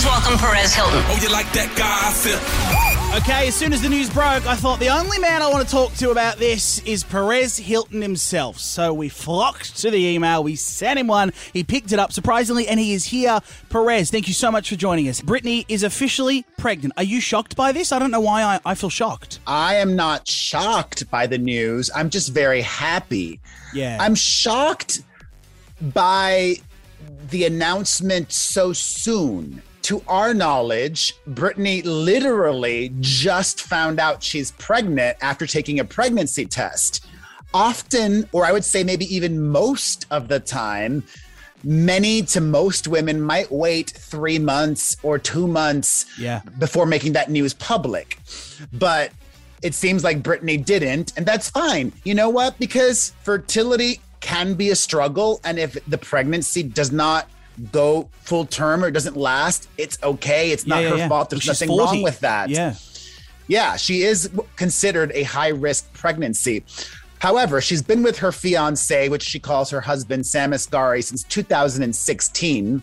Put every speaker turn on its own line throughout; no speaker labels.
Please welcome Perez Hilton.
Oh, you like that gossip?
Okay, as soon as the news broke, I thought the only man I want to talk to about this is Perez Hilton himself. So we flocked to the email, we sent him one, he picked it up surprisingly, and he is here. Perez, thank you so much for joining us. Britney is officially pregnant. Are you shocked by this? I don't know why I, I feel shocked.
I am not shocked by the news. I'm just very happy.
Yeah.
I'm shocked by the announcement so soon. To our knowledge, Britney literally just found out she's pregnant after taking a pregnancy test. Often, or I would say maybe even most of the time, many to most women might wait three months or two months
Yeah.
before making that news public. But it seems like Britney didn't, and that's fine. You know what? Because fertility can be a struggle, and if the pregnancy does not go full term or doesn't last, it's okay. It's not
yeah,
her
yeah.
fault. There's nothing
40.
wrong with that.
Yeah.
Yeah, she is considered a high risk pregnancy. However, she's been with her fiance, which she calls her husband, Sam Asghari, since 2016.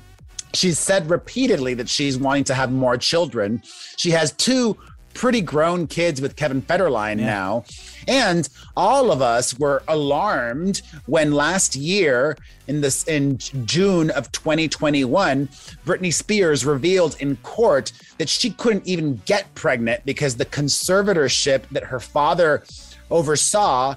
She's said repeatedly that she's wanting to have more children. She has two pretty grown kids with Kevin Federline now. And all of us were alarmed when last year in this in June of 2021, Britney Spears revealed in court that she couldn't even get pregnant because the conservatorship that her father oversaw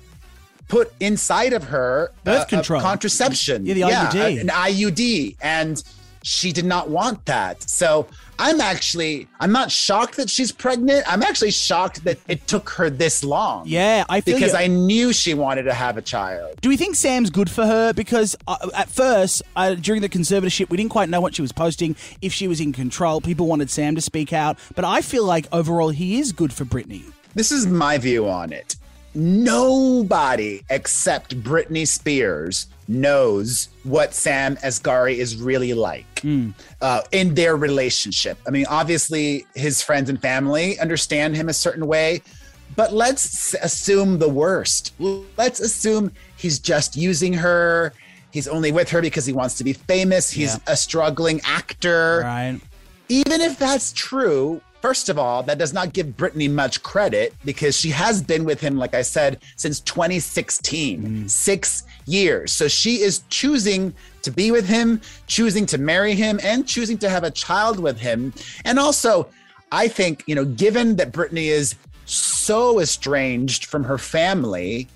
put inside of her
Birth
uh,
control.
contraception.
Yeah, the IUD.
an IUD. And she did not want that. So I'm actually, I'm not shocked that she's pregnant. I'm actually shocked that it took her this long.
Yeah, I feel
Because
you.
I knew she wanted to have a child.
Do we think Sam's good for her? Because uh, at first, uh, during the conservatorship, we didn't quite know what she was posting, if she was in control. People wanted Sam to speak out. But I feel like overall, he is good for Britney.
This is my view on it. Nobody except Britney Spears knows what Sam Asghari is really like uh, in their relationship. I mean, obviously, his friends and family understand him a certain way, but let's assume the worst. Let's assume he's just using her. He's only with her because he wants to be famous. He's
Yeah.
a struggling actor
Right?
even if that's true, first of all, that does not give Britney much credit because she has been with him, like I said, since 2016, mm. six years. So she is choosing to be with him, choosing to marry him, and choosing to have a child with him. And also, I think, you know, given that Britney is so estranged from her family,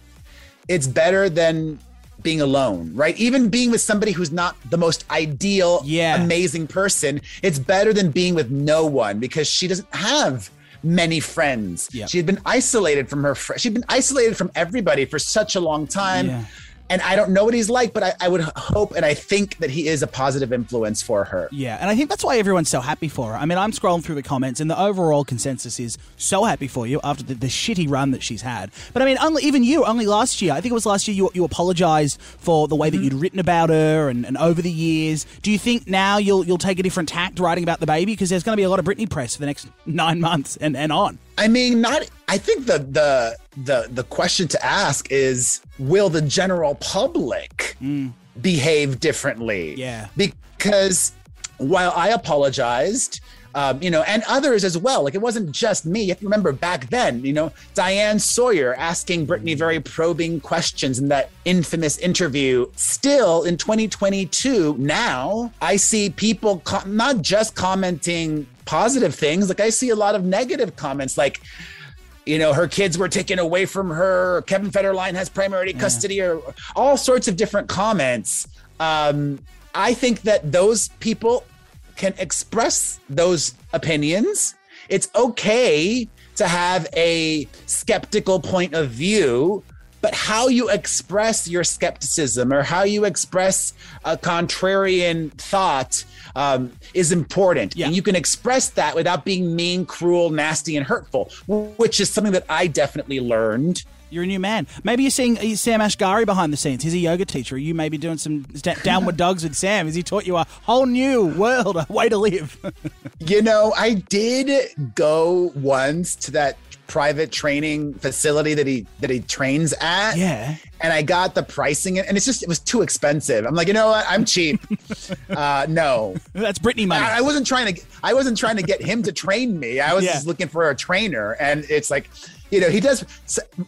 it's better than being alone, right? Even being with somebody who's not the most ideal,
Yeah.
amazing person, it's better than being with no one because she doesn't have many friends.
Yep.
She had been isolated from her friends. She'd been isolated from everybody for such a long time.
Yeah.
And I don't know what he's like, but I, I would hope and I think that he is a positive influence for her.
Yeah, and I think that's why everyone's so happy for her. I mean, I'm scrolling through the comments, and the overall consensus is so happy for you after the, the shitty run that she's had. But I mean, only even you, only last year, I think it was last year, you, you apologized for the way that mm-hmm. you'd written about her and, and over the years. Do you think now you'll you'll take a different tact writing about the baby because there's going to be a lot of Britney press for the next nine months and, and on?
I mean, not. I think the the the the question to ask is: Will the general public behave differently?
Yeah.
Because while I apologized, um, you know, and others as well. Like it wasn't just me. If You have to remember back then, you know, Diane Sawyer asking Britney very probing questions in that infamous interview. Still in 2022, now I see people not just commenting positive things. Like I see a lot of negative comments, like you know, her kids were taken away from her, Kevin Federline has primary custody, or all sorts of different comments. Um, I think that those people can express those opinions. It's okay to have a skeptical point of view, but how you express your skepticism or how you express a contrarian thought um, is important.
Yeah.
And you can express that without being mean, cruel, nasty, and hurtful, which is something that I definitely learned.
You're a new man. Maybe you're seeing Sam Asghari behind the scenes. He's a yoga teacher. You may be doing some downward dogs with Sam? Has he taught you a whole new world, a way to live?
You know, I did go once to that private training facility that he that he trains at.
Yeah.
And I got the pricing and it's just it was too expensive. I'm like, you know what? I'm cheap. uh, no.
That's Britney money.
I, I wasn't trying to I wasn't trying to get him to train me. I was
Yeah.
just looking for a trainer and it's like you know, he does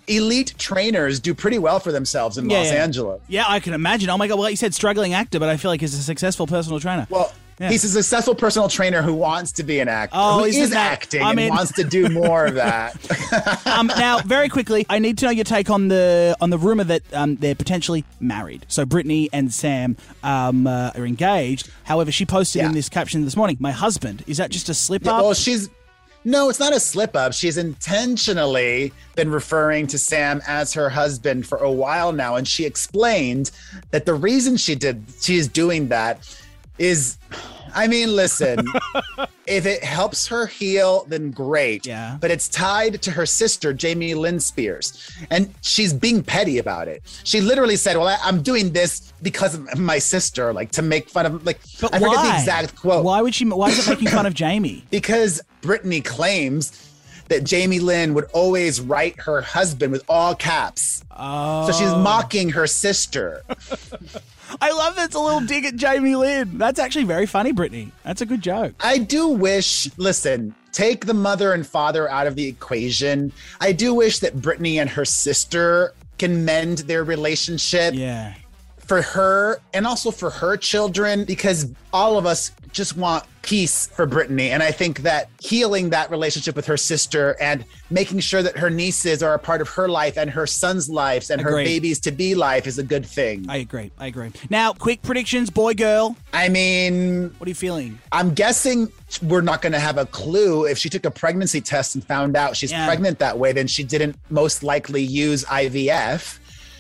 elite trainers do pretty well for themselves in
Yeah,
Los
yeah.
Angeles.
yeah, I can imagine. Oh my god! Well, you said struggling actor, but I feel like he's a successful personal trainer.
Well,
Yeah.
he's a successful personal trainer who wants to be an actor,
Oh,
who
isn't
is
that-
acting
I
and wants to do more of that.
um, now, very quickly, I need to know your take on the on the rumor that um, they're potentially married. So Britney and Sam um, uh, are engaged. However, she posted in this caption this morning, "My husband." Is that just a slip
Yeah,
up?
well, she's no, it's not a slip up. She's intentionally been referring to Sam as her husband for a while now, and she explained that the reason she did she's doing that is I mean, listen, if it helps her heal, then great.
Yeah.
But it's tied to her sister, Jamie Lynn Spears. And she's being petty about it. She literally said, Well, I, I'm doing this because of my sister, like to make fun of like
but
I
why?
forget the exact quote
Why would she? Why is it making fun of Jamie?
because Britney claims that Jamie Lynn would always write her husband with all caps.
Oh.
So she's oh. mocking her sister.
I love that's a little dig at Jamie Lynn. That's actually very funny, Britney. That's a good joke.
I do wish, listen, take the mother and father out of the equation. I do wish that Britney and her sister can mend their relationship
Yeah.
For her and also for her children because all of us just want peace for Britney. And I think that healing that relationship with her sister and making sure that her nieces are a part of her life and her son's lives and her babies to be life is a good thing.
I agree. I agree. Now, quick predictions, boy, girl.
I mean,
What are you feeling?
I'm guessing we're not going to have a clue if she took a pregnancy test and found out she's
Yeah.
pregnant that way, then she didn't most likely use IVF.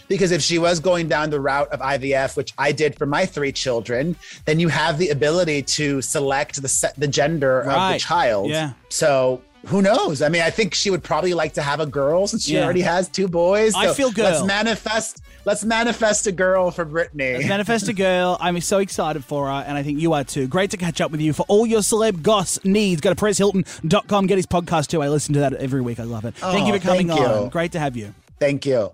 Because if she was going down the route of IVF, which I did for my three children, then you have the ability to select the se- the gender of the child.
Yeah.
So who knows? I mean, I think she would probably like to have a girl since she
Yeah.
already has two boys.
I feel girl.
Let's manifest. Let's manifest a girl for Britney.
Manifest a girl. I'm so excited for her, and I think you are too. Great to catch up with you. For all your celeb goss needs, go to PerezHilton.com. Get his podcast too. I listen to that every week. I love it. Oh, thank you
Oh,
for coming
thank you.
on. Great to have you.
Thank you.